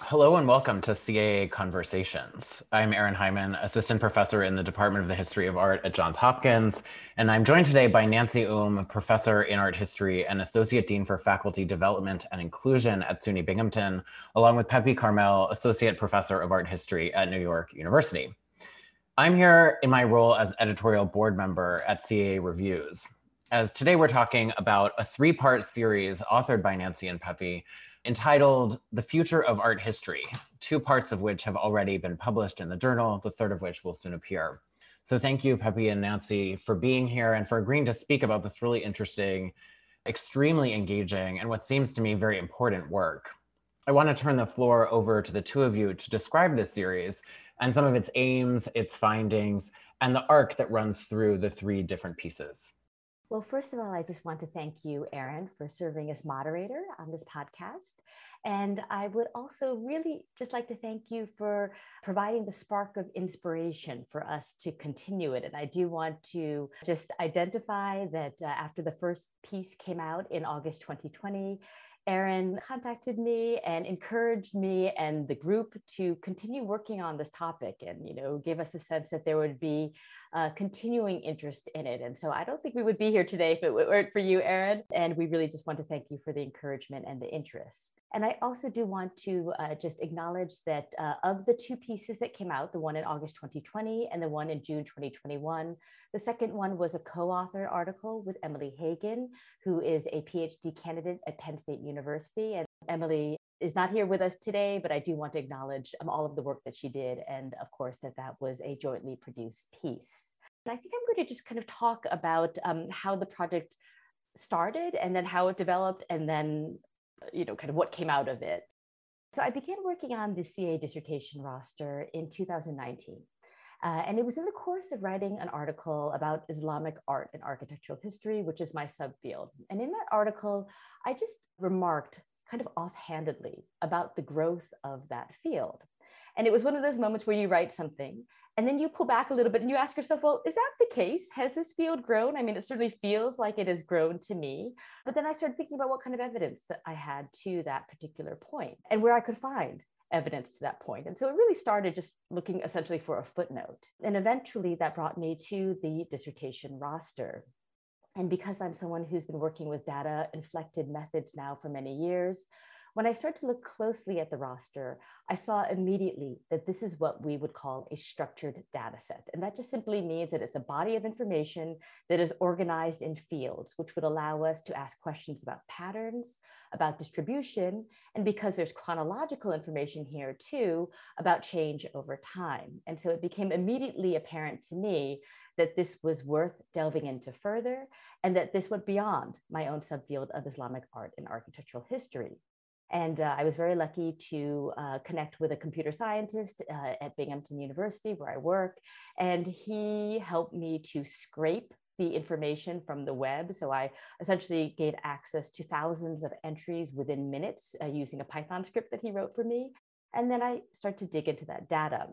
Hello and welcome to CAA Conversations. I'm Aaron Hyman, Assistant Professor in the Department of the History of Art at Johns Hopkins, and I'm joined today by Nancy Oum, Professor in Art History and Associate Dean for Faculty Development and Inclusion at SUNY Binghamton, along with Pepe Karmel, Associate Professor of Art History at New York University. I'm here in my role as editorial board member at CAA Reviews, as today we're talking about a three-part series authored by Nancy and Pepe entitled The Future of Art History, two parts of which have already been published in the journal, the third of which will soon appear. So thank you, Pepe and Nancy, for being here and for agreeing to speak about this really interesting, extremely engaging, and what seems to me very important work. I want to turn the floor over to the two of you to describe this series and some of its aims, its findings, and the arc that runs through the three different pieces. Well, first of all, I just want to thank you, Aaron, for serving as moderator on this podcast. And I would also really just like to thank you for providing the spark of inspiration for us to continue it. And I do want to just identify that uh, after the first piece came out in August 2020, Aaron contacted me and encouraged me and the group to continue working on this topic and, you know, gave us a sense that there would be a continuing interest in it. And so I don't think we would be here today if it weren't for you, Aaron. And we really just want to thank you for the encouragement and the interest. And I also do want to uh, just acknowledge that uh, of the two pieces that came out, the one in August 2020 and the one in June 2021, the second one was a co-author article with Emily Hagan, who is a PhD candidate at Penn State University. And Emily is not here with us today, but I do want to acknowledge um, all of the work that she did. And of course, that that was a jointly produced piece. And I think I'm going to just kind of talk about um, how the project started and then how it developed and then you know, kind of what came out of it. So I began working on the CA dissertation roster in 2019. Uh, and it was in the course of writing an article about Islamic art and architectural history, which is my subfield. And in that article, I just remarked kind of offhandedly about the growth of that field. And it was one of those moments where you write something and then you pull back a little bit and you ask yourself, well, is that the case? Has this field grown? I mean, it certainly feels like it has grown to me. But then I started thinking about what kind of evidence that I had to that particular point and where I could find evidence to that point. And so it really started just looking essentially for a footnote. And eventually that brought me to the dissertation roster. And because I'm someone who's been working with data inflected methods now for many years, when I started to look closely at the roster, I saw immediately that this is what we would call a structured data set. And that just simply means that it's a body of information that is organized in fields, which would allow us to ask questions about patterns, about distribution, and because there's chronological information here too, about change over time. And so it became immediately apparent to me that this was worth delving into further and that this went beyond my own subfield of Islamic art and architectural history. And uh, I was very lucky to uh, connect with a computer scientist uh, at Binghamton University, where I work. And he helped me to scrape the information from the web. So I essentially gained access to thousands of entries within minutes uh, using a Python script that he wrote for me. And then I start to dig into that data.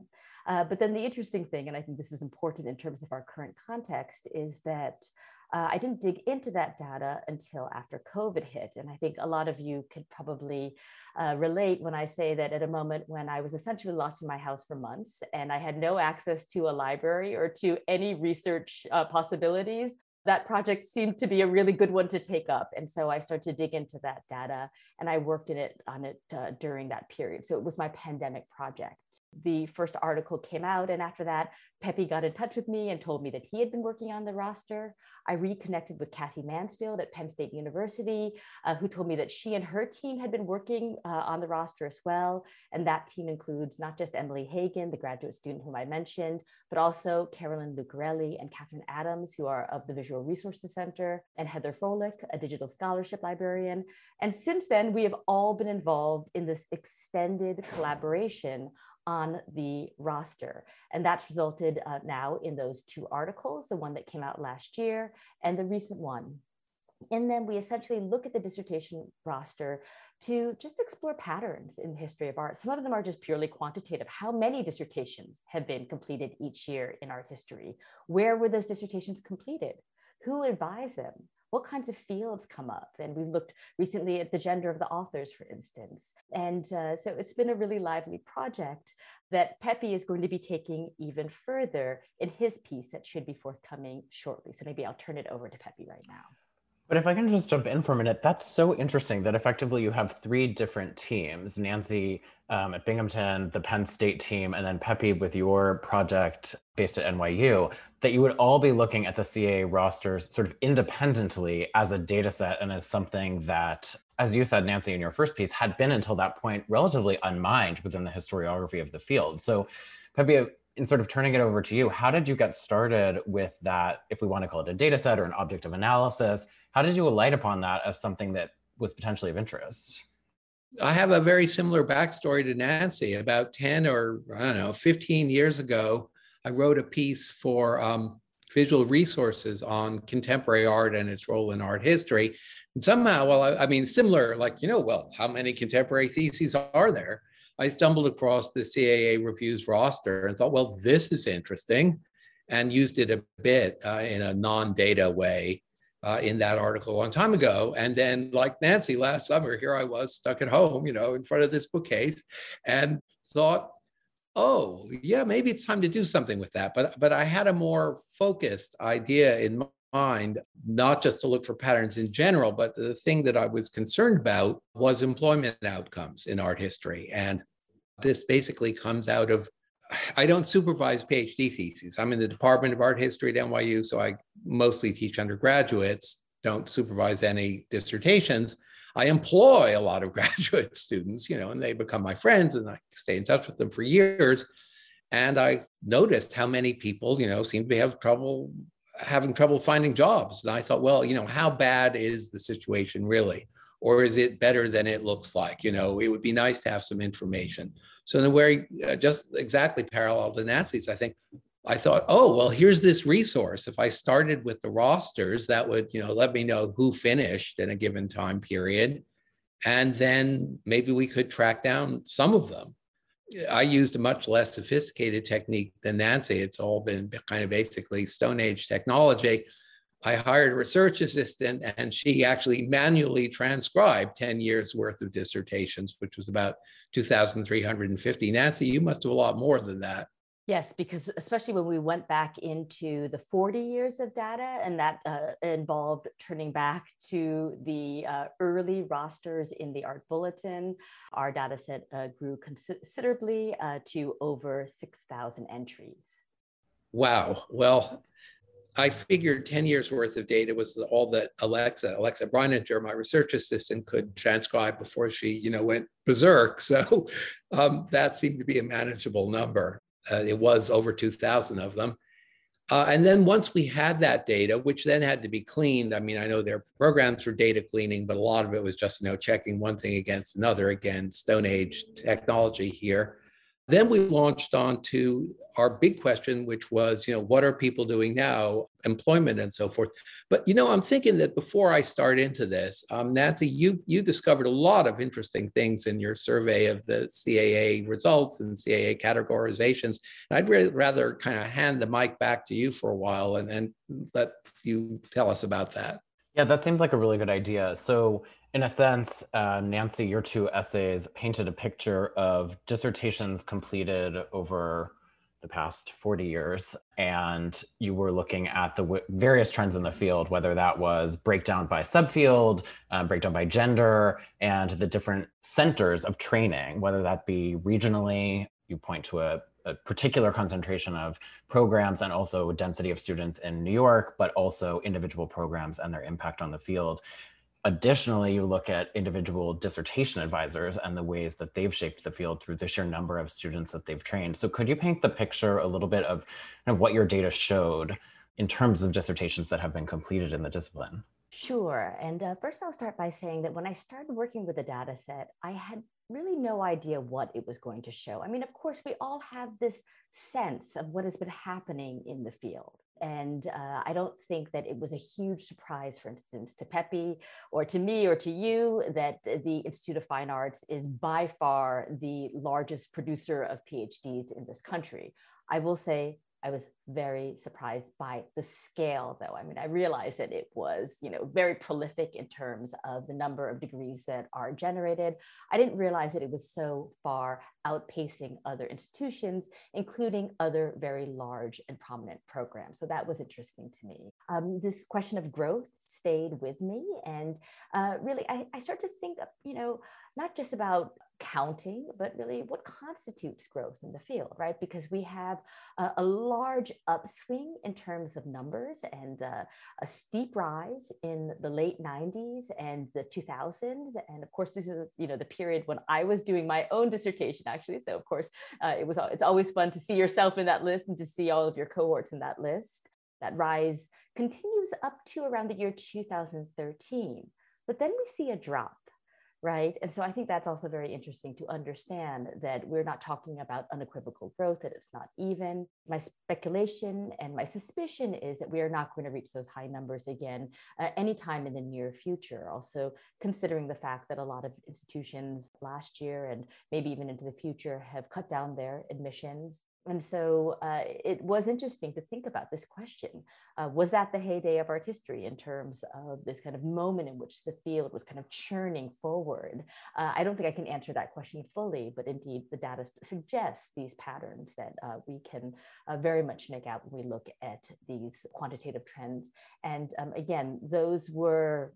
Uh, but then the interesting thing, and I think this is important in terms of our current context, is that uh, I didn't dig into that data until after COVID hit. And I think a lot of you could probably uh, relate when I say that at a moment when I was essentially locked in my house for months and I had no access to a library or to any research uh, possibilities, that project seemed to be a really good one to take up. And so I started to dig into that data and I worked in it on it uh, during that period. So it was my pandemic project the first article came out. And after that, Pepe got in touch with me and told me that he had been working on the roster. I reconnected with Cassie Mansfield at Penn State University, uh, who told me that she and her team had been working uh, on the roster as well. And that team includes not just Emily Hagan, the graduate student whom I mentioned, but also Carolyn Lucarelli and Catherine Adams, who are of the Visual Resources Center, and Heather Froehlich, a digital scholarship librarian. And since then, we have all been involved in this extended collaboration on the roster. And that's resulted uh, now in those two articles, the one that came out last year and the recent one. And then we essentially look at the dissertation roster to just explore patterns in the history of art. Some of them are just purely quantitative. How many dissertations have been completed each year in art history? Where were those dissertations completed? Who advised them? What kinds of fields come up. And we've looked recently at the gender of the authors, for instance. And uh, so it's been a really lively project that Pepe is going to be taking even further in his piece that should be forthcoming shortly. So maybe I'll turn it over to Pepe right now. But if I can just jump in for a minute, that's so interesting that effectively you have three different teams Nancy um, at Binghamton, the Penn State team, and then Pepe with your project based at NYU, that you would all be looking at the CAA rosters sort of independently as a data set and as something that, as you said, Nancy, in your first piece, had been until that point relatively unmined within the historiography of the field. So, Pepe, in sort of turning it over to you, how did you get started with that, if we want to call it a data set or an object of analysis? How did you alight upon that as something that was potentially of interest? I have a very similar backstory to Nancy. About 10 or I don't know, 15 years ago, I wrote a piece for um, visual resources on contemporary art and its role in art history. And somehow, well, I, I, mean, similar, like, you know, well, how many contemporary theses are there? I stumbled across the CAA reviews roster and thought, well, this is interesting, and used it a bit uh, in a non data way uh, in that article a long time ago. And then, like Nancy last summer, here I was stuck at home, you know, in front of this bookcase and thought, oh, yeah, maybe it's time to do something with that. But, but I had a more focused idea in mind, not just to look for patterns in general, but the thing that I was concerned about was employment outcomes in art history. And this basically comes out of I don't supervise PhD theses. I'm in the Department of Art History at NYU, so I mostly teach undergraduates, don't supervise any dissertations. I employ a lot of graduate students, you know, and they become my friends and I stay in touch with them for years. And I noticed how many people, you know, seem to have trouble having trouble finding jobs. And I thought, well, you know, how bad is the situation really? Or is it better than it looks like? You know, it would be nice to have some information. So in a way, uh, just exactly parallel to Nancy's, I think I thought, oh, well, here's this resource. If I started with the rosters, that would, you know, let me know who finished in a given time period. And then maybe we could track down some of them. I used a much less sophisticated technique than Nancy. It's all been kind of basically Stone Age technology. I hired a research assistant and she actually manually transcribed 10 years worth of dissertations, which was about 2,350. Nancy, you must have a lot more than that. Yes, because especially when we went back into the 40 years of data, and that uh, involved turning back to the uh, early rosters in the Art Bulletin, our data set uh, grew considerably uh, to over 6,000 entries. Wow. Well, I figured 10 years worth of data was all that Alexa, Alexa Breininger, my research assistant, could transcribe before she, you know, went berserk. So um, that seemed to be a manageable number. Uh, it was over 2,000 of them. Uh, and then once we had that data, which then had to be cleaned, I mean, I know there are programs for data cleaning, but a lot of it was just, you know, checking one thing against another. Again, Stone Age technology here. Then we launched on to our big question, which was, you know, what are people doing now, employment and so forth. But you know, I'm thinking that before I start into this, um, Nancy, you you discovered a lot of interesting things in your survey of the CAA results and CAA categorizations. And I'd really rather kind of hand the mic back to you for a while and then let you tell us about that. Yeah, that seems like a really good idea. So in a sense, uh, Nancy, your two essays painted a picture of dissertations completed over the past 40 years. And you were looking at the w- various trends in the field, whether that was breakdown by subfield, uh, breakdown by gender, and the different centers of training, whether that be regionally, you point to a, a particular concentration of programs and also density of students in New York, but also individual programs and their impact on the field. Additionally, you look at individual dissertation advisors and the ways that they've shaped the field through the sheer number of students that they've trained. So could you paint the picture a little bit of, of what your data showed in terms of dissertations that have been completed in the discipline? Sure. And uh, first, I'll start by saying that when I started working with the data set, I had really no idea what it was going to show. I mean, of course, we all have this sense of what has been happening in the field. And uh, I don't think that it was a huge surprise, for instance, to Pepe or to me or to you, that the Institute of Fine Arts is by far the largest producer of PhDs in this country. I will say I was very surprised by the scale, though. I mean, I realized that it was, you know, very prolific in terms of the number of degrees that are generated. I didn't realize that it was so far outpacing other institutions, including other very large and prominent programs. So that was interesting to me. Um, this question of growth stayed with me, and uh, really, I, I started to think, of, you know, not just about counting, but really what constitutes growth in the field, right? Because we have a, a large upswing in terms of numbers and uh, a steep rise in the late 90s and the 2000s. And of course, this is you know the period when I was doing my own dissertation, actually. So of course, uh, it was it's always fun to see yourself in that list and to see all of your cohorts in that list. That rise continues up to around the year 2013. But then we see a drop right? And so I think that's also very interesting to understand that we're not talking about unequivocal growth, that it's not even. My speculation and my suspicion is that we are not going to reach those high numbers again uh, anytime in the near future. Also, considering the fact that a lot of institutions last year and maybe even into the future have cut down their admissions and so uh, it was interesting to think about this question. Uh, was that the heyday of art history in terms of this kind of moment in which the field was kind of churning forward? Uh, I don't think I can answer that question fully, but indeed the data suggests these patterns that uh, we can uh, very much make out when we look at these quantitative trends. And um, again, those were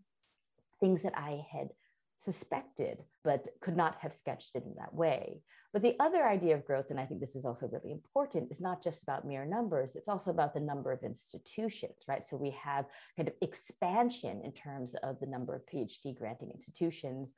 things that I had suspected, but could not have sketched it in that way. But the other idea of growth, and I think this is also really important, is not just about mere numbers, it's also about the number of institutions, right? So we have kind of expansion in terms of the number of PhD granting institutions,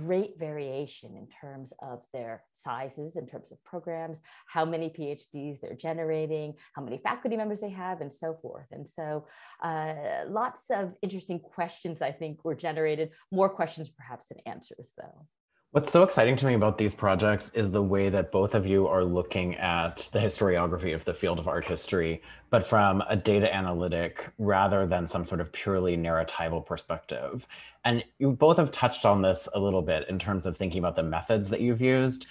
great variation in terms of their sizes, in terms of programs, how many PhDs they're generating, how many faculty members they have, and so forth. And so uh, lots of interesting questions, I think, were generated, more questions perhaps than answers, though. What's so exciting to me about these projects is the way that both of you are looking at the historiography of the field of art history, but from a data analytic rather than some sort of purely narratival perspective. And you both have touched on this a little bit in terms of thinking about the methods that you've used.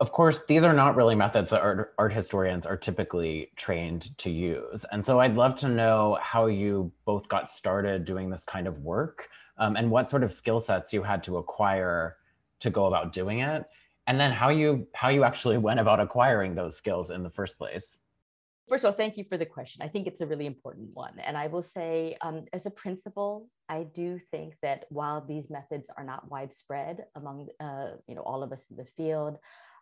Of course, these are not really methods that art, art historians are typically trained to use. And so I'd love to know how you both got started doing this kind of work um, and what sort of skill sets you had to acquire to go about doing it? And then how you how you actually went about acquiring those skills in the first place? First of all thank you for the question. I think it's a really important one. And i will say um, as a principal i do think that while these methods are not widespread among uh, you know all of us in the field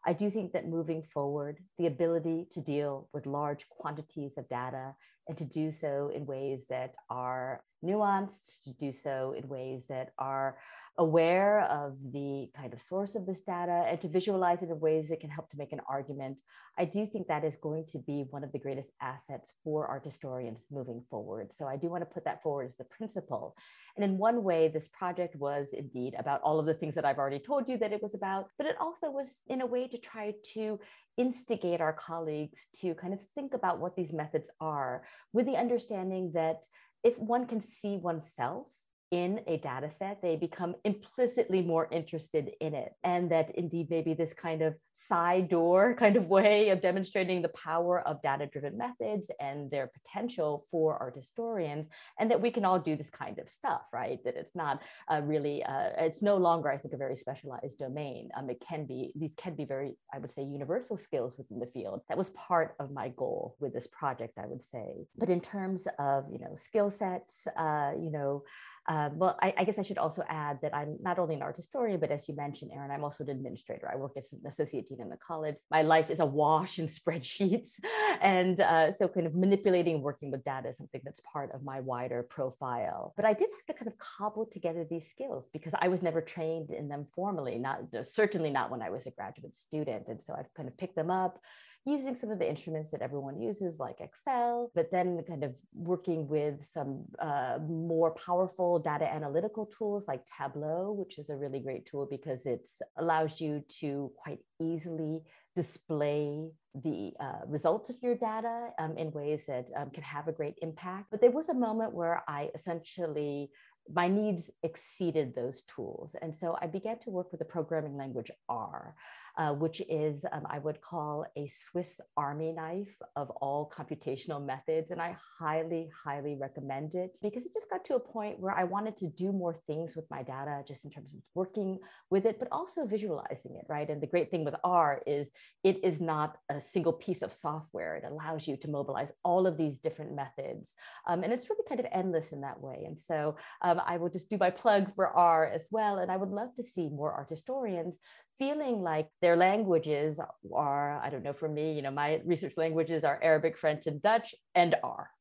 i do think that moving forward the ability to deal with large quantities of data and to do so in ways that are nuanced to do so in ways that are aware of the kind of source of this data and to visualize it in ways that can help to make an argument, I do think that is going to be one of the greatest assets for art historians moving forward. So I do want to put that forward as the principle. And in one way, this project was indeed about all of the things that I've already told you that it was about, but it also was in a way to try to instigate our colleagues to kind of think about what these methods are with the understanding that if one can see oneself in a data set, they become implicitly more interested in it. And that indeed, maybe this kind of side door kind of way of demonstrating the power of data driven methods and their potential for art historians, and that we can all do this kind of stuff, right? That it's not uh, really, uh, it's no longer, I think, a very specialized domain. Um, it can be, these can be very, I would say, universal skills within the field. That was part of my goal with this project, I would say. But in terms of, you know, skill sets, uh, you know, uh, well, I, I, guess I should also add that I'm not only an art historian, but as you mentioned, Aaron, I'm also an administrator. I work as an associate dean in the college. My life is awash in spreadsheets. And uh, so, kind of manipulating working with data is something that's part of my wider profile. But I did have to kind of cobble together these skills because I was never trained in them formally, not certainly not when I was a graduate student. And so I've kind of picked them up using some of the instruments that everyone uses, like Excel, but then kind of working with some uh, more powerful data analytical tools like Tableau, which is a really great tool because it allows you to quite easily display the uh, results of your data um, in ways that um, can have a great impact. But there was a moment where I essentially my needs exceeded those tools. And so I began to work with the programming language R uh, which is, um, I would call a Swiss Army knife of all computational methods. And I highly, highly recommend it because it just got to a point where I wanted to do more things with my data, just in terms of working with it, but also visualizing it, right? And the great thing with R is it is not a single piece of software. It allows you to mobilize all of these different methods. Um, and it's really kind of endless in that way. And so um, I will just do my plug for R as well. And I would love to see more art historians feeling like their languages are, I don't know, for me, you know, my research languages are Arabic, French, and Dutch, and R.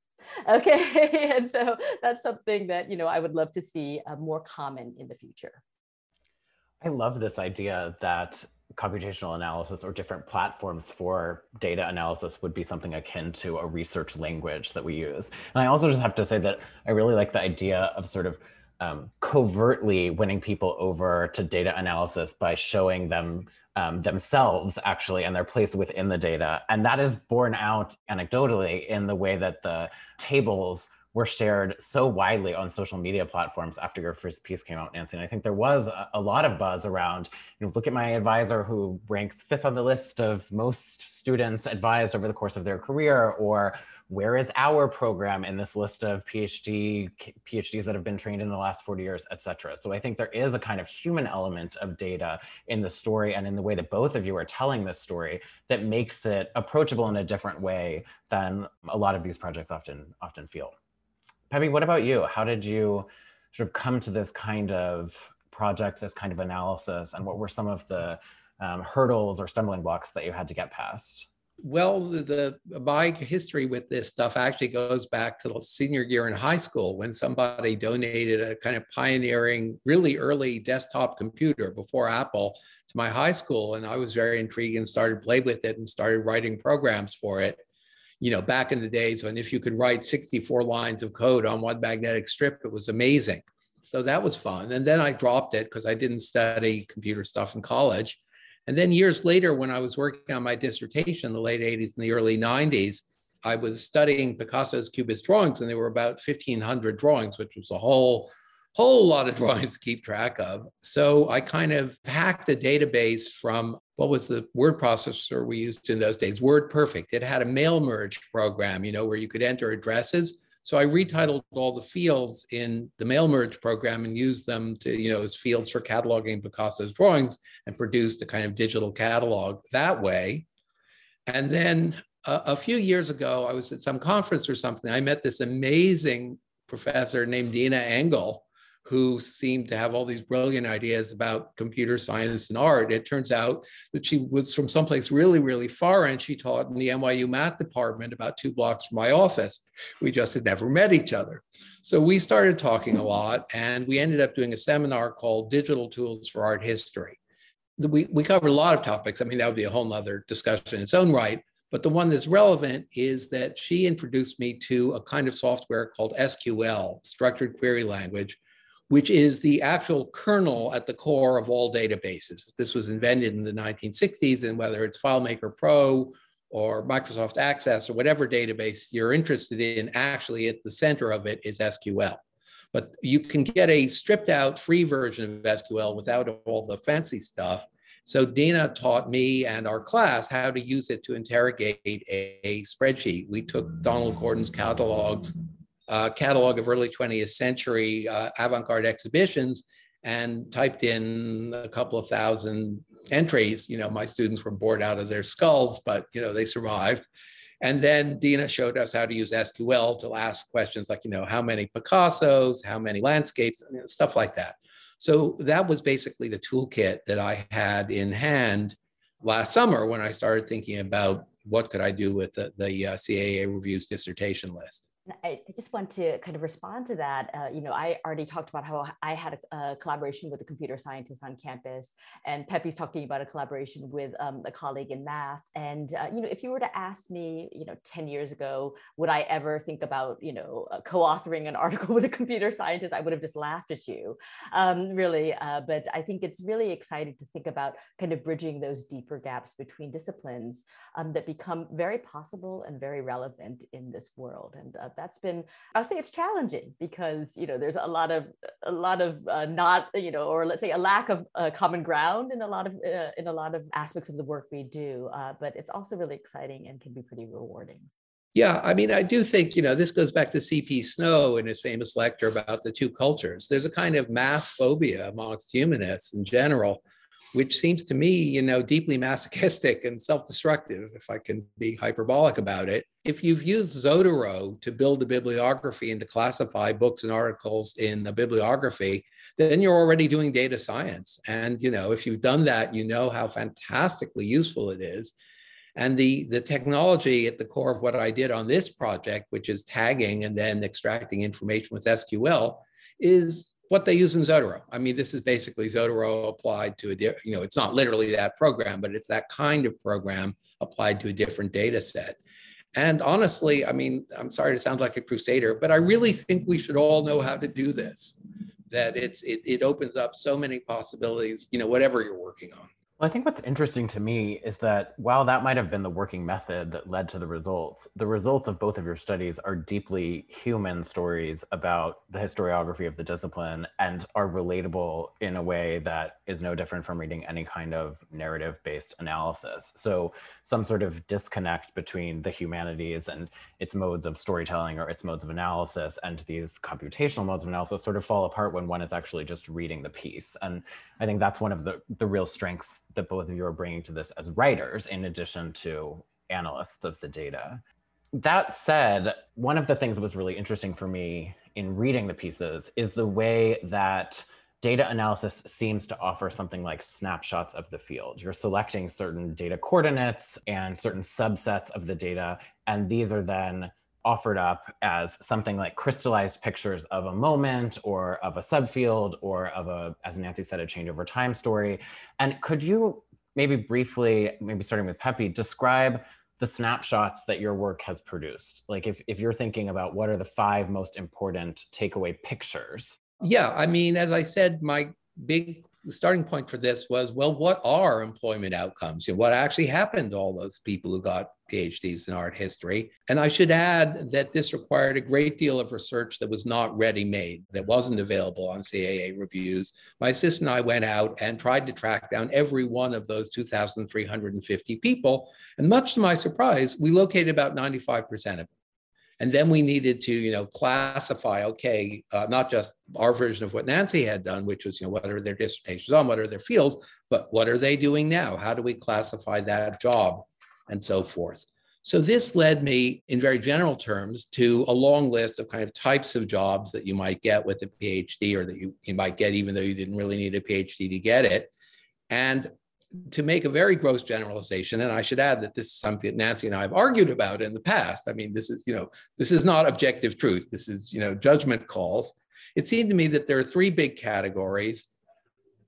Okay, and so that's something that, you know, I would love to see uh, more common in the future. I love this idea that computational analysis or different platforms for data analysis would be something akin to a research language that we use. And I also just have to say that I really like the idea of sort of um, covertly winning people over to data analysis by showing them um, themselves actually and their place within the data. And that is borne out anecdotally in the way that the tables were shared so widely on social media platforms after your first piece came out, Nancy. And I think there was a, a, lot of buzz around, you know, look at my advisor who ranks fifth on the list of most students advised over the course of their career, or where is our program in this list of PhD PhDs that have been trained in the last 40 years, et cetera. So I think there is a kind of human element of data in the story and in the way that both of you are telling this story that makes it approachable in a different way than a lot of these projects often often feel. Pepe, what about you? How did you sort of come to this kind of project, this kind of analysis, and what were some of the um, hurdles or stumbling blocks that you had to get past? Well, the, the my history with this stuff actually goes back to the senior year in high school when somebody donated a kind of pioneering, really early desktop computer before Apple to my high school, and I was very intrigued and started play with it and started writing programs for it. You know, back in the days when if you could write 64 lines of code on one magnetic strip, it was amazing. So that was fun. And then I dropped it because I didn't study computer stuff in college. And then years later, when I was working on my dissertation in the late 80s and the early 90s, I was studying Picasso's Cubist drawings, and there were about 1,500 drawings, which was a whole whole lot of drawings to keep track of. So I kind of hacked the database from what was the word processor we used in those days, WordPerfect. It had a mail merge program, you know, where you could enter addresses so I retitled all the fields in the mail merge program and used them to, you know, as fields for cataloging Picasso's drawings and produced a kind of digital catalog that way. And then a, a few years ago, I was at some conference or something. I met this amazing professor named Deena Engel, who seemed to have all these brilliant ideas about computer science and art. It turns out that she was from someplace really, really far, and she taught in the NYU math department about two blocks from my office. We just had never met each other. So we started talking a lot, and we ended up doing a seminar called Digital Tools for Art History. We, we covered a lot of topics. I mean, that would be a whole nother discussion in its own right. But the one that's relevant is that she introduced me to a kind of software called SQL, Structured Query Language, which is the actual kernel at the core of all databases. This was invented in the 1960s, and whether it's FileMaker Pro or Microsoft Access or whatever database you're interested in, actually at the center of it is SQL. But you can get a stripped out free version of SQL without all the fancy stuff. So Deena taught me and our class how to use it to interrogate a, a spreadsheet. We took Donald Gordon's catalogs uh, catalog of early 20th century uh, avant-garde exhibitions and typed in a couple of thousand entries. You know, my students were bored out of their skulls, but you know, they survived. And then Deena showed us how to use SQL to ask questions like, you know, how many Picassos, how many landscapes, you know, stuff like that. So that was basically the toolkit that I had in hand last summer when I started thinking about what could I do with the, the uh, CAA reviews dissertation list. I just want to kind of respond to that. Uh, you know, I already talked about how I had a, a, collaboration with a computer scientist on campus, and Pepe's talking about a collaboration with um, a colleague in math. And uh, you know, if you were to ask me, you know, ten years ago, would I ever think about, you know, uh, co-authoring an article with a computer scientist? I would have just laughed at you, um, really. Uh, but I think it's really exciting to think about kind of bridging those deeper gaps between disciplines um, that become very possible and very relevant in this world. And uh, that's been i'll say it's challenging because you know there's a lot of a lot of uh, not you know or let's say a lack of uh, common ground in a lot of uh, in a lot of aspects of the work we do uh, but it's also really exciting and can be pretty rewarding yeah, I mean, I do think, you know, this goes back to C.P. Snow in his famous lecture about the two cultures. There's a kind of math phobia amongst humanists in general which seems to me, you know, deeply masochistic and self-destructive, if I can be hyperbolic about it. If you've used Zotero to build a bibliography and to classify books and articles in a bibliography, then you're already doing data science. And, you know, if you've done that, you know how fantastically useful it is. And the, the technology at the core of what I did on this project, which is tagging and then extracting information with SQL, is what they use in Zotero. I mean, this is basically Zotero applied to a, you know, it's not literally that program, but it's that kind of program applied to a different data set. And honestly, I mean, I'm sorry to sound like a crusader, but I really think we should all know how to do this. That it's it, it opens up so many possibilities, you know, whatever you're working on. Well, I think what's interesting to me is that while that might have been the working method that led to the results, the results of both of your studies are deeply human stories about the historiography of the discipline and are relatable in a way that is no different from reading any kind of narrative based analysis. So, some sort of disconnect between the humanities and its modes of storytelling or its modes of analysis and these computational modes of analysis sort of fall apart when one is actually just reading the piece. And I think that's one of the, the real strengths that both of you are bringing to this as writers, in addition to analysts of the data. That said, one of the things that was really interesting for me in reading the pieces is the way that data analysis seems to offer something like snapshots of the field. You're selecting certain data coordinates and certain subsets of the data, and these are then offered up as something like crystallized pictures of a moment or of a subfield or of a, as Nancy said, a change over time story. And could you maybe briefly, maybe starting with Pepe, describe the snapshots that your work has produced? Like if, if you're thinking about what are the five most important takeaway pictures? Yeah, I mean, as I said, my big starting point for this was well what are employment outcomes you know, what actually happened to all those people who got phds in art history. And i should add that this required a great deal of research that was not ready made that wasn't available on caa reviews. My assistant and i went out and tried to track down every one of those 2350 people. And much to my surprise we located about 95% of them. And then we needed to, you know, classify, okay, uh, not just our version of what Nancy had done, which was, you know, what are their dissertations on, what are their fields, but what are they doing now? How do we classify that job and so forth? So this led me in very general terms to a long list of kind of types of jobs that you might get with a PhD or that you, you might get even though you didn't really need a PhD to get it. And to make a very gross generalization, and I should add that this is something that Nancy and I have argued about in the past. I mean, this is, you know, this is not objective truth. This is, you know, judgment calls. It seemed to me that there are three big categories.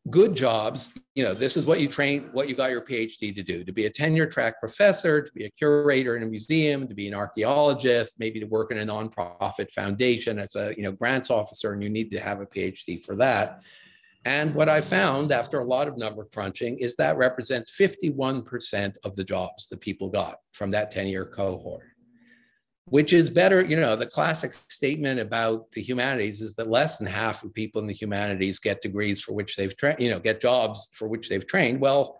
Good jobs, you know, this is what you train, what you got your PhD to do, to be a tenure track professor, to be a curator in a museum, to be an archaeologist, maybe to work in a nonprofit foundation as a, you know, grants officer, and you need to have a PhD for that. And what I found after a lot of number crunching is that represents 51% of the jobs that people got from that 10 year cohort, which is better. You know, the classic statement about the humanities is that less than half of people in the humanities get degrees for which they've trained, you know, get jobs for which they've trained. Well,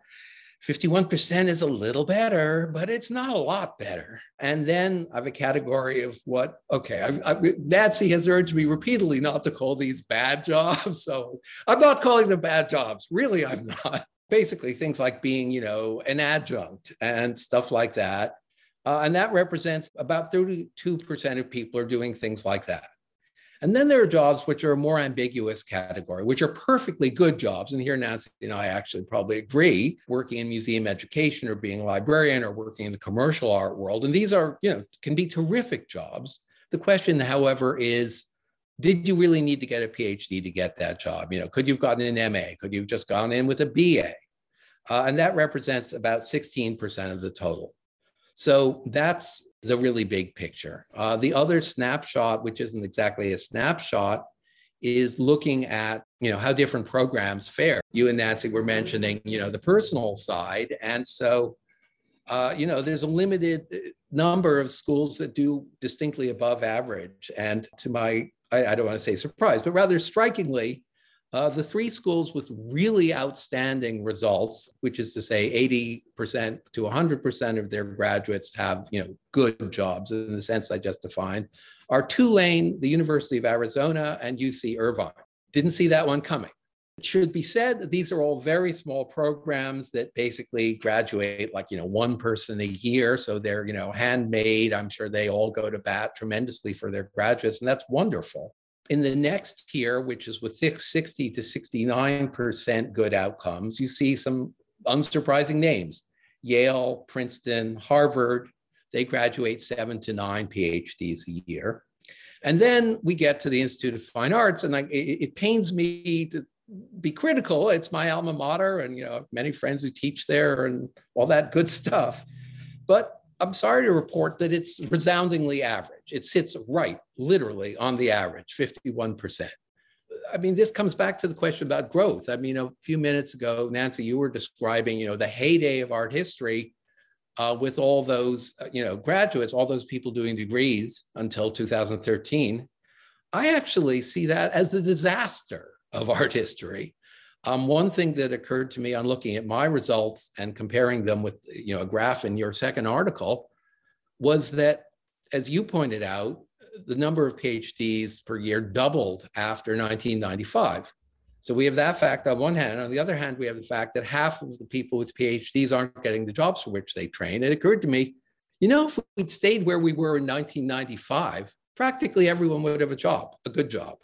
51% is a little better, but it's not a lot better. And then I have a category of what, okay, I, I, Nancy has urged me repeatedly not to call these bad jobs. So I'm not calling them bad jobs. Really, I'm not. Basically, things like being, you know, an adjunct and stuff like that. Uh, and that represents about 32% of people are doing things like that. And then there are jobs which are a more ambiguous category, which are perfectly good jobs. And here Nancy and I actually probably agree, working in museum education or being a librarian or working in the commercial art world. And these are, you know, can be terrific jobs. The question, however, is did you really need to get a PhD to get that job? You know, could you've gotten an MA? Could you've just gone in with a BA? Uh, and that represents about 16% of the total. So that's the really big picture. Uh, the other snapshot, which isn't exactly a snapshot, is looking at you know how different programs fare. You and Nancy were mentioning you know the personal side, and so uh, you know, there's a limited uh, number of schools that do distinctly above average. And to my, I, I don't want to say surprise, but rather strikingly, uh, the three schools with really outstanding results, which is to say 80% to 100% of their graduates have you know, good jobs in the sense I just defined, are Tulane, the University of Arizona, and UC Irvine. Didn't see that one coming. It should be said that these are all very small programs that basically graduate like, you know, one person a year. So they're, you know, handmade. I'm sure they all go to bat tremendously for their graduates, and that's wonderful. In the next tier, which is with 60 to 69% good outcomes, you see some unsurprising names Yale, Princeton, Harvard. They graduate seven to nine PhDs a year. And then we get to the Institute of Fine Arts, and I, it, it, pains me to be critical. It's my alma mater, and you know many friends who teach there, and all that good stuff. But I'm sorry to report that it's resoundingly average. It sits right, literally, on the average, 51%. I mean, this comes back to the question about growth. I mean, a few minutes ago, Nancy, you were describing, you know, the heyday of art history uh, with all those, uh, you know, graduates, all those people doing degrees until 2013. I actually see that as the disaster of art history. Um, one thing that occurred to me on looking at my results and comparing them with you know a graph in your second article was that, as you pointed out, the number of PhDs per year doubled after 1995. So we have that fact on one hand. On the other hand, we have the fact that half of the people with PhDs aren't getting the jobs for which they train. It occurred to me, you know, if we'd stayed where we were in 1995, practically everyone would have a job, a good job.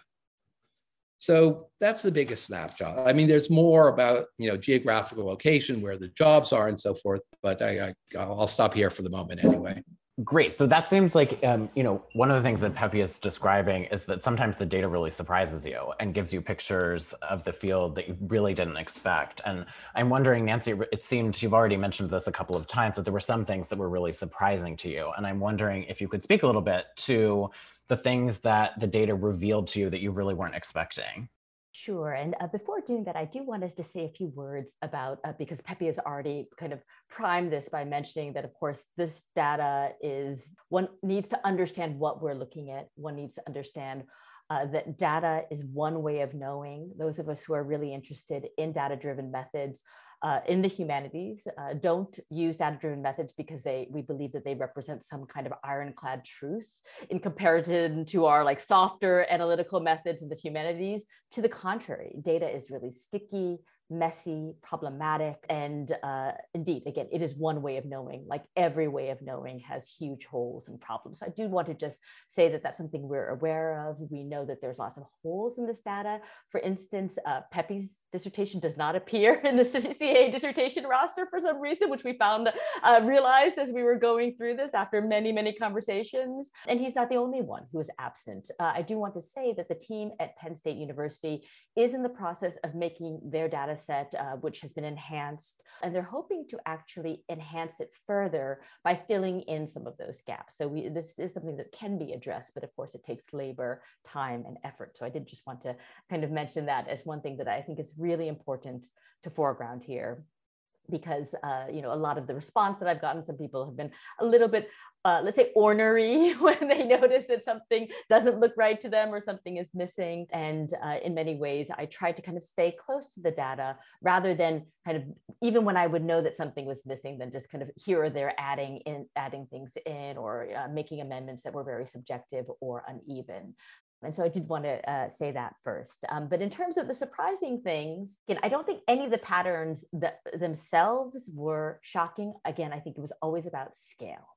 So that's the biggest snapshot. I mean, there's more about you know geographical location, where the jobs are, and so forth. But I, I will stop here for the moment anyway. Great. So that seems like um, you know one of the things that Pepe is describing is that sometimes the data really surprises you and gives you pictures of the field that you really didn't expect. And I'm wondering, Nancy, it seemed you've already mentioned this a couple of times that there were some things that were really surprising to you. And I'm wondering if you could speak a little bit to the things that the data revealed to you that you really weren't expecting? Sure. And uh, before doing that, I do want us to say a few words about, uh, because Pepe has already kind of primed this by mentioning that, of course, this data is, one needs to understand what we're looking at. One needs to understand uh, that data is one way of knowing. Those of us who are really interested in data driven methods uh, in the humanities uh, don't use data driven methods because they we believe that they represent some kind of ironclad truth in comparison to our like softer analytical methods in the humanities. To the contrary, data is really sticky, messy, problematic. And uh, indeed, again, it is one way of knowing, like every way of knowing has huge holes and problems. So I do want to just say that that's something we're aware of. We know that there's lots of holes in this data. For instance, uh, Pepe's dissertation does not appear in the CCA dissertation roster for some reason, which we found uh, realized as we were going through this after many, many conversations. And he's not the only one who is absent. Uh, I do want to say that the team at Penn State University is in the process of making their data set, uh, which has been enhanced. And they're hoping to actually enhance it further by filling in some of those gaps. So we, this is something that can be addressed, but of course it takes labor, time, and effort. So I did just want to kind of mention that as one thing that I think is really important to foreground here because uh, you know a lot of the response that I've gotten, some people have been a little bit, uh, let's say, ornery when they notice that something doesn't look right to them or something is missing. And uh, in many ways, I tried to kind of stay close to the data rather than kind of even when I would know that something was missing, then just kind of here or there adding in adding things in or uh, making amendments that were very subjective or uneven. And so I did want to uh, say that first. Um, but in terms of the surprising things, again, I don't think any of the patterns that themselves were shocking. Again, I think it was always about scale.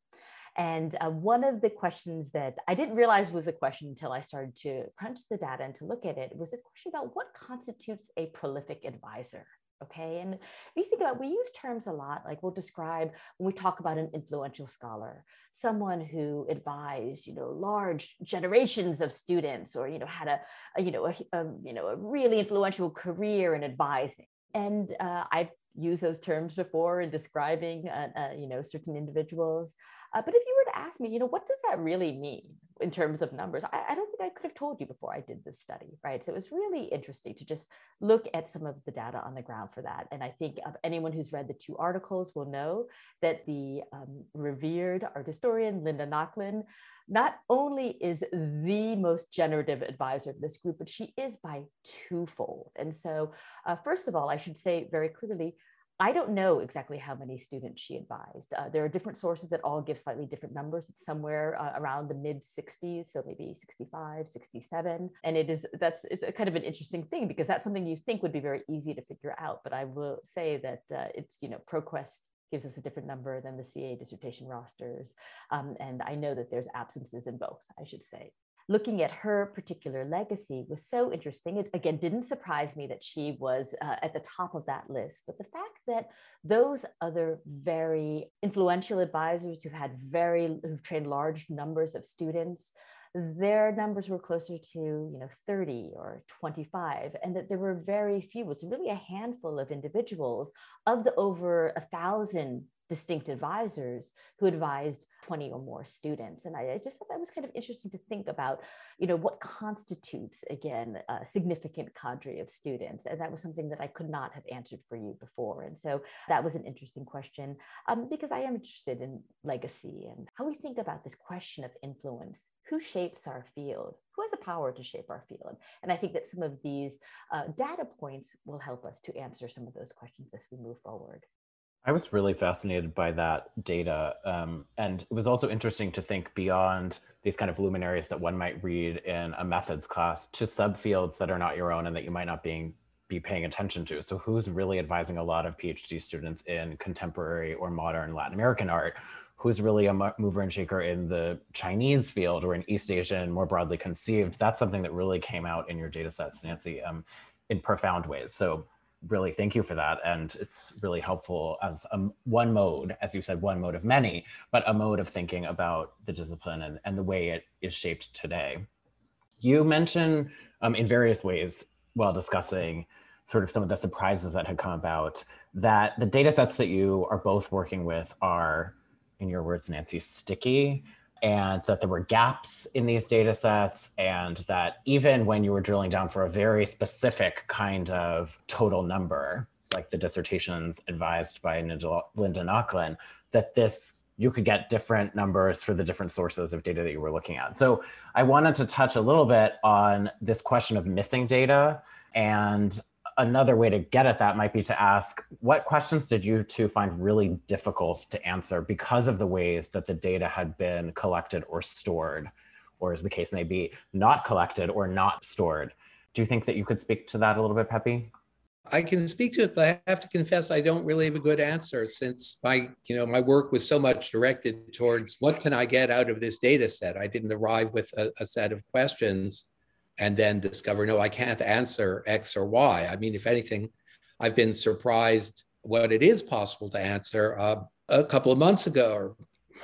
And uh, one of the questions that I didn't realize was a question until I started to crunch the data and to look at it was this question about what constitutes a prolific advisor. Okay. And if you think about, we use terms a lot, like we'll describe when we talk about an influential scholar, someone who advised, you know, large generations of students or, you know, had a, a you know, a, a, you know, a really influential career in advising. And uh, I've used those terms before in describing, uh, uh, you know, certain individuals. Uh, but if you were to ask me, you know, what does that really mean in terms of numbers? I, I, don't think I could have told you before I did this study, right? So it was really interesting to just look at some of the data on the ground for that. And I think anyone who's read the two articles will know that the um, revered art historian, Linda Nochlin, not only is the most generative advisor of this group, but she is by twofold. And so, uh, first of all, I should say very clearly, I don't know exactly how many students she advised. Uh, there are different sources that all give slightly different numbers. It's somewhere uh, around the mid 60s, so maybe 65, 67. And it is that's it's kind of an interesting thing because that's something you think would be very easy to figure out. But I will say that uh, it's you know ProQuest gives us a different number than the CA dissertation rosters, um, and I know that there's absences in both. I should say looking at her particular legacy was so interesting. It again didn't surprise me that she was uh, at the top of that list, but the fact that those other very influential advisors who had very who've trained large numbers of students their numbers were closer to you know 30 or 25 and that there were very few it's really a handful of individuals of the over a thousand distinct advisors who advised 20 or more students. And I, I, just thought that was kind of interesting to think about, you know, what constitutes, again, a significant cadre of students. And that was something that I could not have answered for you before. And so that was an interesting question um, because I am interested in legacy and how we think about this question of influence. Who shapes our field? Who has the power to shape our field? And I think that some of these uh, data points will help us to answer some of those questions as we move forward. I was really fascinated by that data. Um, and it was also interesting to think beyond these kind of luminaries that one might read in a methods class to subfields that are not your own and that you might not being, be paying attention to. So who's really advising a lot of PhD students in contemporary or modern Latin American art? Who's really a mover and shaker in the Chinese field or in East Asian, more broadly conceived? That's something that really came out in your data sets, Nancy, um, in profound ways. So really thank you for that. And it's really helpful as a, one mode, as you said, one mode of many, but a mode of thinking about the discipline and, and the way it is shaped today. You mentioned um, in various ways while discussing sort of some of the surprises that had come about that the data sets that you are both working with are, in your words, Nancy, sticky and that there were gaps in these data sets and that even when you were drilling down for a very specific kind of total number like the dissertations advised by linda nochlin that this you could get different numbers for the different sources of data that you were looking at. So i wanted to touch a little bit on this question of missing data and another way to get at that might be to ask what questions did you two find really difficult to answer because of the ways that the data had been collected or stored, or as the case may be, not collected or not stored? Do you think that you could speak to that a little bit, Pepe? I can speak to it, but I have to confess I don't really have a good answer since my, you know, my work was so much directed towards what can I get out of this data set. I didn't arrive with a, a set of questions and then discover, no, I can't answer X or Y. I mean, if anything, I've been surprised what it is possible to answer. Uh, a couple of months ago, or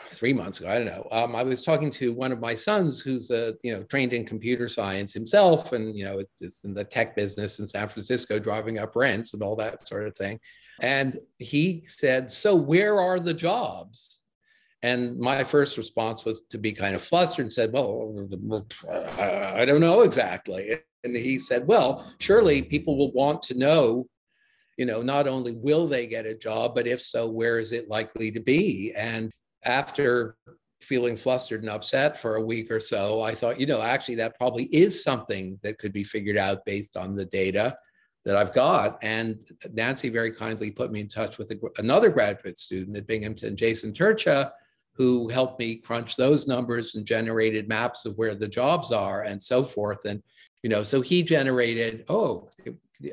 three months ago, I don't know. Um, I was talking to one of my sons, who's a you know trained in computer science himself, and you know is in the tech business in San Francisco, driving up rents and all that sort of thing. And he said, "So where are the jobs?" And my first response was to be kind of flustered and said, Well, I don't know exactly. And he said, Well, surely people will want to know, you know, not only will they get a job, but if so, where is it likely to be? And after feeling flustered and upset for a week or so, I thought, you know, actually, that probably is something that could be figured out based on the data that I've got. And Nancy very kindly put me in touch with a, another graduate student at Binghamton, Jason Turcha, who helped me crunch those numbers and generated maps of where the jobs are and so forth. And, you know, so he generated, oh,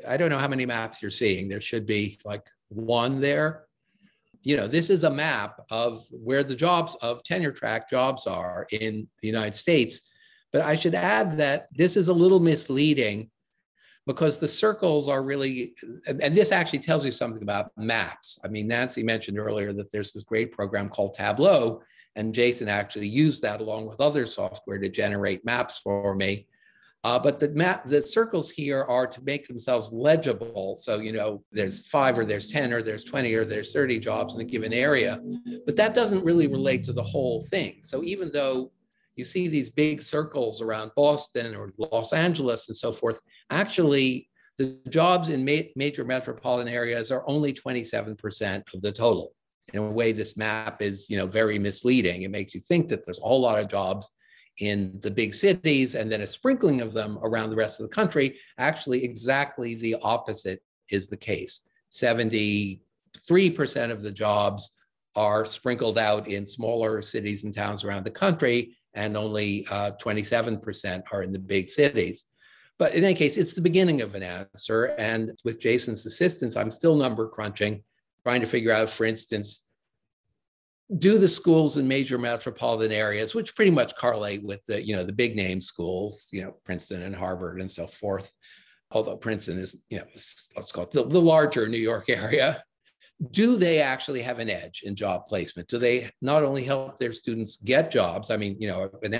I don't know how many maps you're seeing. There should be like one there. You know, this is a map of where the jobs of tenure track jobs are in the United States. But I should add that this is a little misleading because the circles are really, and, this actually tells you something about maps. I mean, Nancy mentioned earlier that there's this great program called Tableau, and Jason actually used that along with other software to generate maps for me. Uh, but the map, the circles here are to make themselves legible. So, you know, there's five or there's 10 or there's 20 or there's 30 jobs in a given area. But that doesn't really relate to the whole thing. So even though you see these big circles around Boston or Los Angeles and so forth, actually the jobs in ma major metropolitan areas are only 27% of the total. In a way, this map is, you know, very misleading. It makes you think that there's a whole lot of jobs in the big cities and then a sprinkling of them around the rest of the country, actually exactly the opposite is the case. 73% of the jobs are sprinkled out in smaller cities and towns around the country, and only uh, 27% are in the big cities. But in any case, it's the beginning of an answer. And with Jason's assistance, I'm still number crunching, trying to figure out, for instance, do the schools in major metropolitan areas, which pretty much correlate with the, you know, the big name schools, you know, Princeton and Harvard and so forth. Although Princeton is, you know, let's call it the, the larger New York area. Do they actually have an edge in job placement? Do they not only help their students get jobs? I mean, you know, an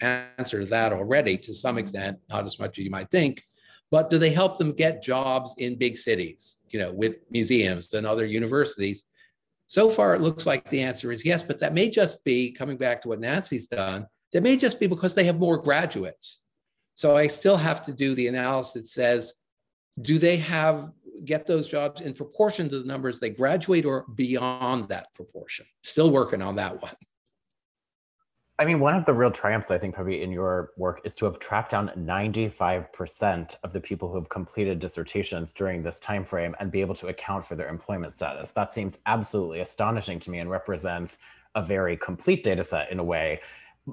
answer to that already to some mm-hmm. extent, not as much as you might think, but do they help them get jobs in big cities, you know, with museums and other universities so far, it looks like the answer is yes, but that may just be coming back to what Nancy's done. That may just be because they have more graduates. So I still have to do the analysis that says, do they have get those jobs in proportion to the numbers they graduate or beyond that proportion? Still working on that one. I mean, one of the real triumphs, I think, probably in your work is to have tracked down 95% of the people who have completed dissertations during this time frame and be able to account for their employment status. That seems absolutely astonishing to me and represents a very complete data set in a way,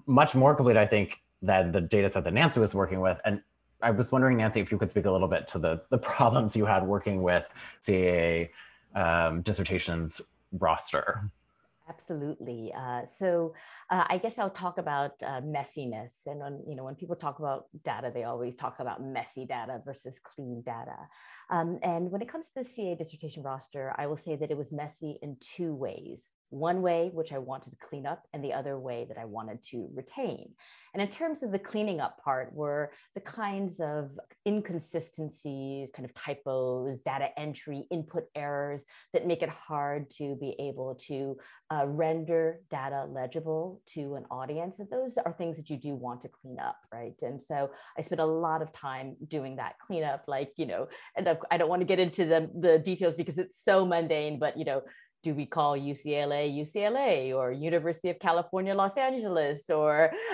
much more complete, I think, than the data set that Nancy was working with. And I was wondering, Nancy, if you could speak a little bit to the, the problems you had working with CAA um, dissertations roster. Absolutely. Uh, so uh, I guess I'll talk about uh, messiness. And when, you know, when people talk about data, they always talk about messy data versus clean data. Um, and when it comes to the CA dissertation roster, I will say that it was messy in two ways one way which I wanted to clean up, and the other way that I wanted to retain. And in terms of the cleaning up part, were the kinds of inconsistencies, kind of typos, data entry, input errors that make it hard to be able to uh, render data legible to an audience. And those are things that you do want to clean up, right? And so I spent a lot of time doing that cleanup, like, you know, and I don't want to get into the, the details because it's so mundane, but, you know, do we call UCLA UCLA or University of California Los Angeles or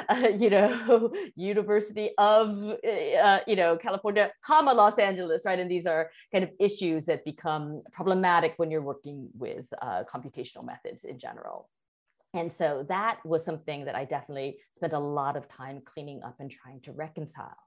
uh, you know University of uh, you know California comma Los Angeles right? And these are kind of issues that become problematic when you're working with uh, computational methods in general. And so that was something that I definitely spent a lot of time cleaning up and trying to reconcile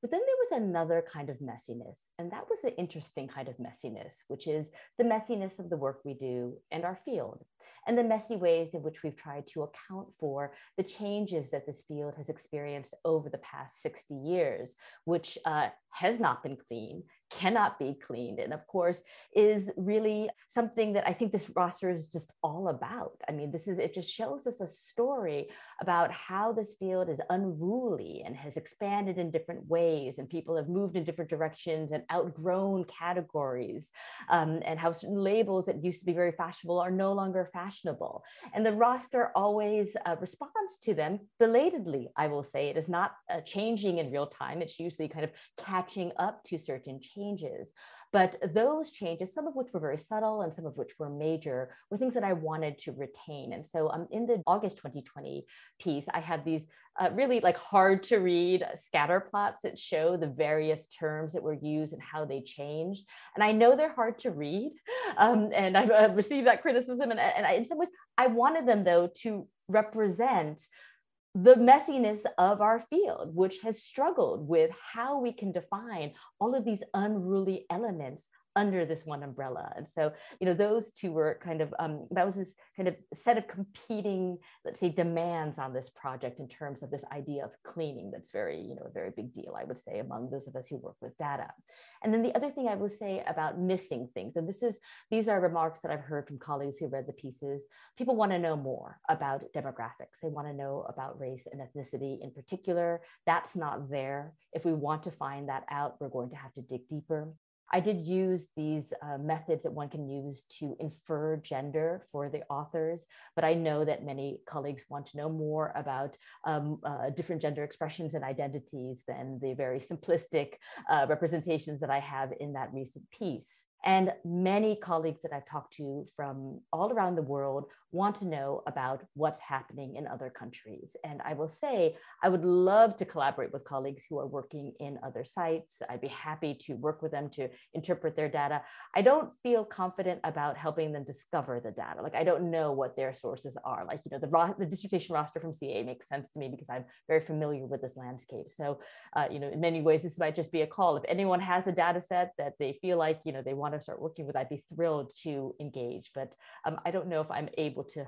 but then there was another kind of messiness, and that was the interesting kind of messiness, which is the messiness of the work we do and our field, and the messy ways in which we've tried to account for the changes that this field has experienced over the past 60 years, which uh, has not been clean, cannot be cleaned, and of course is really something that I think this roster is just all about. I mean, this is it just shows us a story about how this field is unruly and has expanded in different ways, and people have moved in different directions and outgrown categories, um, and how certain labels that used to be very fashionable are no longer fashionable. And the roster always uh, responds to them belatedly. I will say it is not uh, changing in real time. It's usually kind of catching catching up to certain changes. But those changes, some of which were very subtle and some of which were major, were things that I wanted to retain. And so um, in the August 2020 piece, I had these uh, really like hard to read scatter plots that show the various terms that were used and how they changed. And I know they're hard to read. Um, and I've, I've, received that criticism. And, and I, in some ways, I wanted them though to represent the messiness of our field, which has struggled with how we can define all of these unruly elements under this one umbrella. And so, you know, those two were kind of, um, that was this kind of set of competing, let's say, demands on this project in terms of this idea of cleaning that's very, you know, a very big deal, I would say, among those of us who work with data. And then the other thing I would say about missing things, and this is, these are remarks that I've heard from colleagues who read the pieces. People want to know more about demographics. They want to know about race and ethnicity in particular. That's not there. If we want to find that out, we're going to have to dig deeper. I did use these uh, methods that one can use to infer gender for the authors, but I know that many colleagues want to know more about um, uh, different gender expressions and identities than the very simplistic uh, representations that I have in that recent piece. And many colleagues that I've talked to from all around the world want to know about what's happening in other countries. And I will say, I would love to collaborate with colleagues who are working in other sites. I'd be happy to work with them to interpret their data. I don't feel confident about helping them discover the data. Like, I don't know what their sources are. Like, you know, the, the dissertation roster from CA makes sense to me because I'm very familiar with this landscape. So, uh, you know, in many ways, this might just be a call. If anyone has a data set that they feel like, you know, they want to start working with, I'd be thrilled to engage. But um, I don't know if I'm able to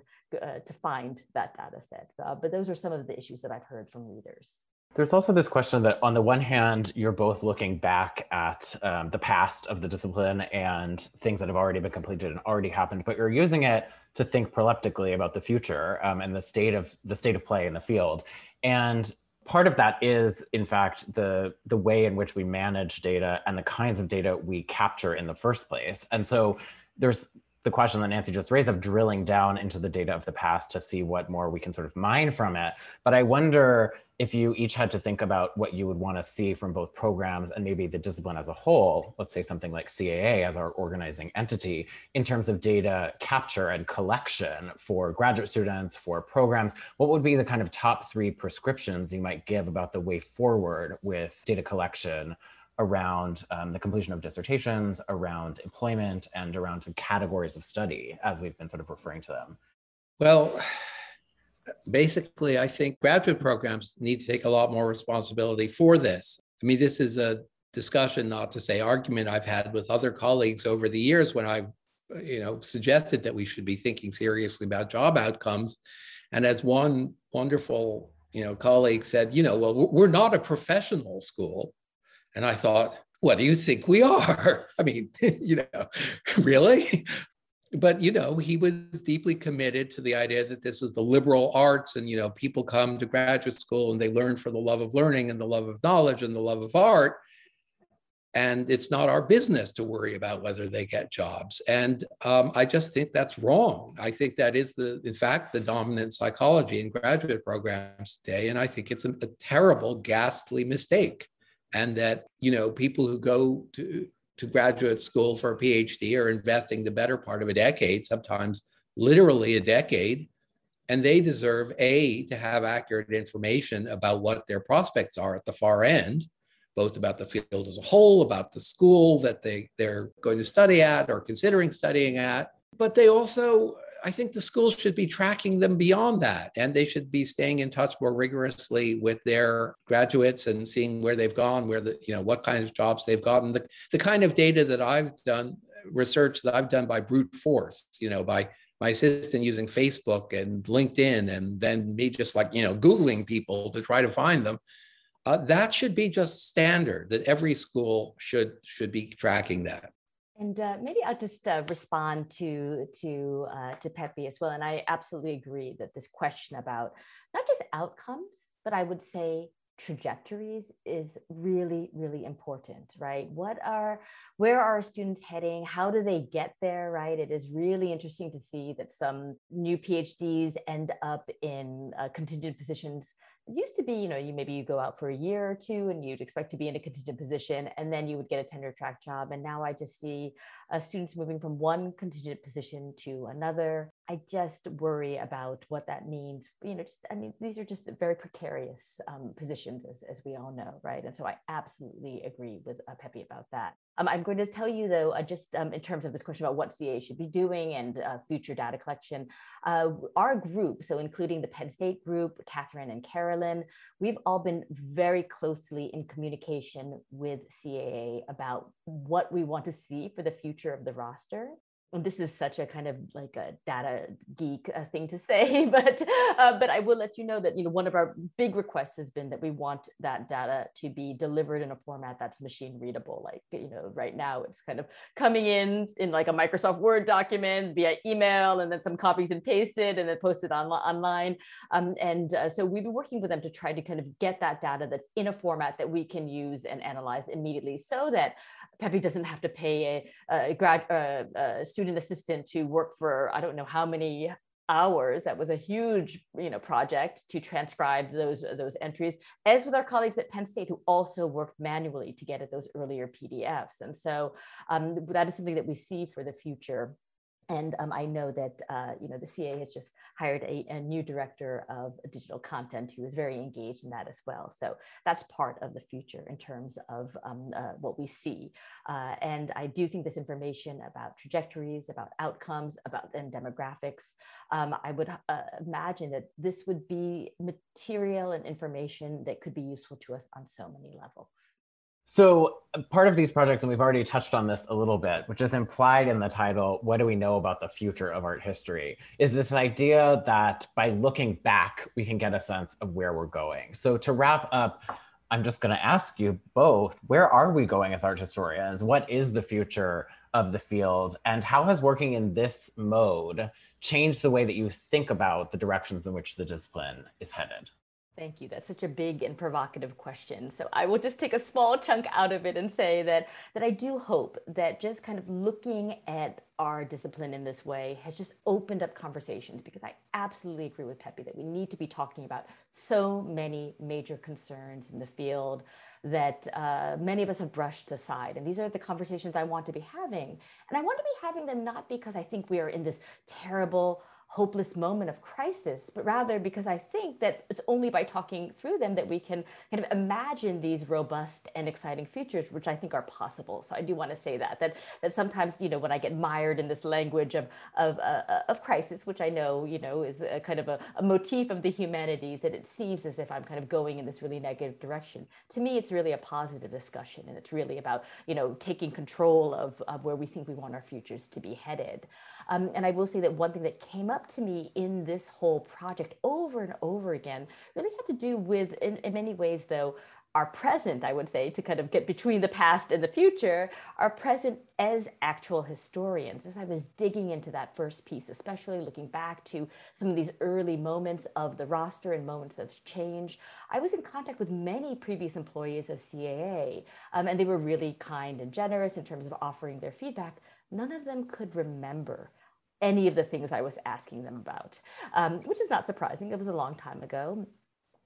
uh, to find that data set. Uh, but those are some of the issues that I've heard from readers. There's also this question that, on the one hand, you're both looking back at um, the past of the discipline and things that have already been completed and already happened, but you're using it to think proleptically about the future um, and the state of the state of play in the field. And part of that is in fact the the way in which we manage data and the kinds of data we capture in the first place. And so there's the question that Nancy just raised of drilling down into the data of the past to see what more we can sort of mine from it. But I wonder if you each had to think about what you would want to see from both programs and maybe the discipline as a whole, let's say something like CAA as our organizing entity, in terms of data capture and collection for graduate students, for programs, what would be the kind of top three prescriptions you might give about the way forward with data collection around um, the completion of dissertations, around employment, and around some categories of study, as we've been sort of referring to them? Well, basically, I think graduate programs need to take a lot more responsibility for this. I mean, this is a discussion, not to say argument, I've had with other colleagues over the years when I've you know suggested that we should be thinking seriously about job outcomes and as one wonderful you know colleague said you know well we're not a professional school and I thought, what do you think we are? I mean, you know, really? But, you know, he was deeply committed to the idea that this is the liberal arts and, you know, people come to graduate school and they learn for the love of learning and the love of knowledge and the love of art. And it's not our business to worry about whether they get jobs. And um, I just think that's wrong. I think that is the, in fact, the dominant psychology in graduate programs today. And I think it's a, a terrible, ghastly mistake and that you know people who go to to graduate school for a phd are investing the better part of a decade sometimes literally a decade and they deserve a to have accurate information about what their prospects are at the far end both about the field as a whole about the school that they they're going to study at or considering studying at but they also I think the schools should be tracking them beyond that, and they should be staying in touch more rigorously with their graduates and seeing where they've gone, where the you know what kind of jobs they've gotten, the the kind of data that I've done research that I've done by brute force, you know, by my assistant using Facebook and LinkedIn, and then me just like you know googling people to try to find them. Uh, that should be just standard. That every school should should be tracking that. And uh, maybe I'll just uh, respond to to uh, to Pepe as well. And I absolutely agree that this question about not just outcomes, but I would say trajectories is really really important right what are where are students heading how do they get there right it is really interesting to see that some new phds end up in uh, contingent positions it used to be, you know, you maybe you go out for a year or two and you'd expect to be in a contingent position and then you would get a tenure track job. And now I just see uh, students moving from one contingent position to another. I just worry about what that means. You know, just I mean, these are just very precarious um, positions, as, as we all know, right? And so I absolutely agree with uh, Pepe about that. Um, I'm going to tell you though, uh, just um, in terms of this question about what CA should be doing and uh, future data collection, uh, our group, so including the Penn State group, Catherine and Carolyn, we've all been very closely in communication with CAA about what we want to see for the future of the roster and this is such a kind of like a data geek uh, thing to say, but uh, but I will let you know that you know one of our big requests has been that we want that data to be delivered in a format that's machine readable. Like you know, right now it's kind of coming in in like a Microsoft Word document via email, and then some copies and pasted, and then posted on, online. Um, and uh, so we've been working with them to try to kind of get that data that's in a format that we can use and analyze immediately, so that Pepe doesn't have to pay a, a grad uh, uh, student assistant to work for I don't know how many hours. That was a huge you know project to transcribe those those entries, as with our colleagues at Penn State who also worked manually to get at those earlier PDFs. And so um, that is something that we see for the future and um, I know that uh, you know the CA has just hired a, a, new director of digital content who is very engaged in that as well. So that's part of the future in terms of um, uh, what we see. Uh, and I do think this information about trajectories, about outcomes, about and demographics, um, I would uh, imagine that this would be material and information that could be useful to us on so many levels. So uh, part of these projects, and we've already touched on this a little bit, which is implied in the title, What Do We Know About the Future of Art History, is this idea that by looking back, we can get a sense of where we're going. So to wrap up, I'm just going to ask you both, where are we going as art historians? What is the future of the field? And how has working in this mode changed the way that you think about the directions in which the discipline is headed? Thank you. That's such a big and provocative question. So I will just take a small chunk out of it and say that that I do hope that just kind of looking at our discipline in this way has just opened up conversations because I absolutely agree with Pepe that we need to be talking about so many major concerns in the field that uh, many of us have brushed aside. And these are the conversations I want to be having. And I want to be having them not because I think we are in this terrible hopeless moment of crisis, but rather because I think that it's only by talking through them that we can kind of imagine these robust and exciting futures, which I think are possible. So I do want to say that that that sometimes you know when I get mired in this language of of uh, of crisis, which I know you know is a kind of a, a motif of the humanities, that it seems as if I'm kind of going in this really negative direction. To me, it's really a positive discussion, and it's really about you know taking control of, of where we think we want our futures to be headed. Um, and I will say that one thing that came up to me in this whole project over and over again really had to do with, in, in many ways, though, our present, I would say, to kind of get between the past and the future, our present as actual historians. As I was digging into that first piece, especially looking back to some of these early moments of the roster and moments of change, I was in contact with many previous employees of CAA, um, and they were really kind and generous in terms of offering their feedback. None of them could remember any of the things I was asking them about, um, which is not surprising. It was a long time ago.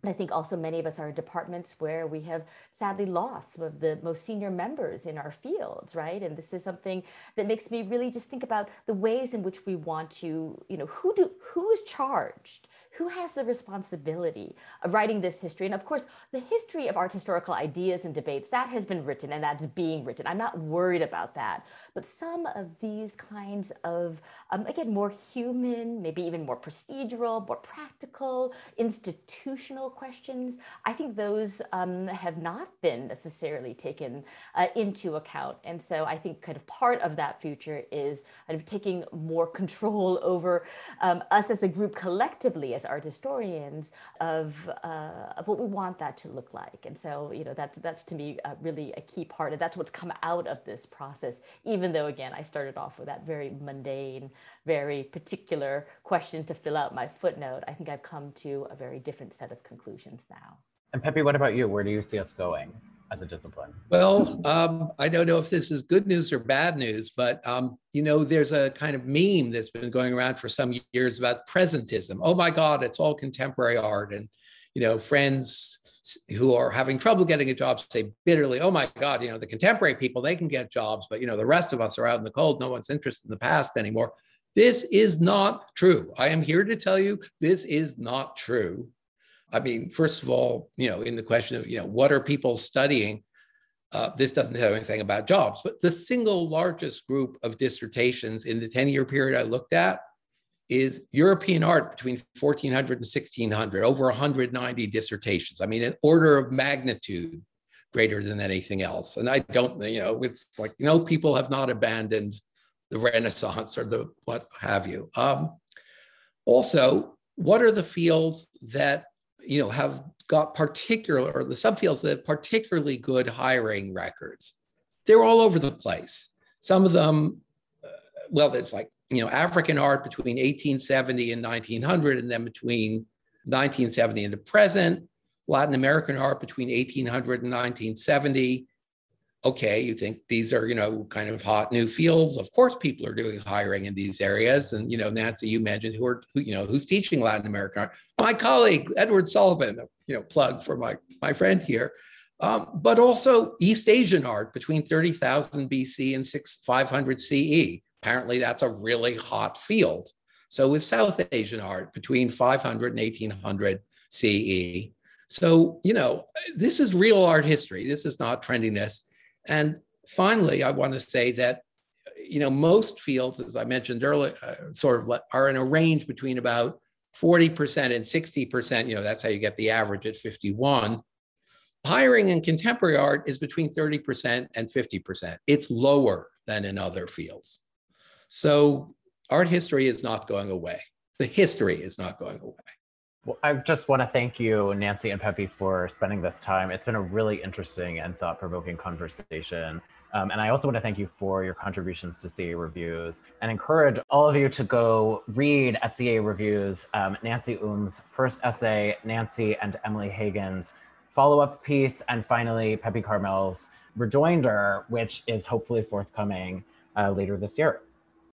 I think also many of us are in departments where we have sadly lost some of the most senior members in our fields, right? And this is something that makes me really just think about the ways in which we want to, you know, who do who is charged who has the responsibility of writing this history? And of course, the history of art historical ideas and debates, that has been written and that's being written. I'm not worried about that. But some of these kinds of, um, again, more human, maybe even more procedural, more practical, institutional questions, I think those um, have not been necessarily taken uh, into account. And so I think kind of part of that future is kind of taking more control over um, us as a group collectively, as art historians of, uh, of what we want that to look like. And so, you know, that, that's to me uh, really a key part. And that's what's come out of this process, even though, again, I started off with that very mundane, very particular question to fill out my footnote. I think I've come to a very different set of conclusions now. And Pepe, what about you? Where do you see us going? As a discipline? Well, um, I don't know if this is good news or bad news, but um, you know, there's a kind of meme that's been going around for some years about presentism. Oh my God, it's all contemporary art, and you know, friends who are having trouble getting a job say bitterly, "Oh my God, you know, the contemporary people they can get jobs, but you know, the rest of us are out in the cold. No one's interested in the past anymore." This is not true. I am here to tell you this is not true. I mean, first of all, you know, in the question of, you know, what are people studying? Uh, this doesn't have anything about jobs, but the single largest group of dissertations in the 10 year period I looked at is European art between 1400 and 1600, over 190 dissertations. I mean, an order of magnitude greater than anything else. And I don't, you know, it's like, you know, people have not abandoned the Renaissance or the what have you. Um, also, what are the fields that, you know, have got particular, or the subfields that have particularly good hiring records? They're all over the place. Some of them, uh, well, it's like you know, African art between 1870 and 1900, and then between 1970 and the present, Latin American art between 1800 and 1970. Okay, you think these are, you know, kind of hot new fields. Of course, people are doing hiring in these areas. And, you know, Nancy, you mentioned who are, who, you know, who's teaching Latin American art. My colleague, Edward Sullivan, you know, plug for my, my friend here. Um, but also East Asian art between 30,000 BC and 6, 500 CE. Apparently, that's a really hot field. So with South Asian art between 500 and 1800 CE. So, you know, this is real art history. This is not trendiness. And finally, I want to say that, you know, most fields, as I mentioned earlier, uh, sort of are in a range between about 40% and 60%. You know, that's how you get the average at 51. Hiring in contemporary art is between 30% and 50%. It's lower than in other fields. So art history is not going away. The history is not going away. Well, I just want to thank you, Nancy and Pepe, for spending this time. It's been a really interesting and thought provoking conversation. Um, and I also want to thank you for your contributions to CA Reviews and encourage all of you to go read at CA Reviews um, Nancy Um's first essay, Nancy and Emily Hagan's follow up piece, and finally Pepe Karmel's rejoinder, which is hopefully forthcoming uh, later this year.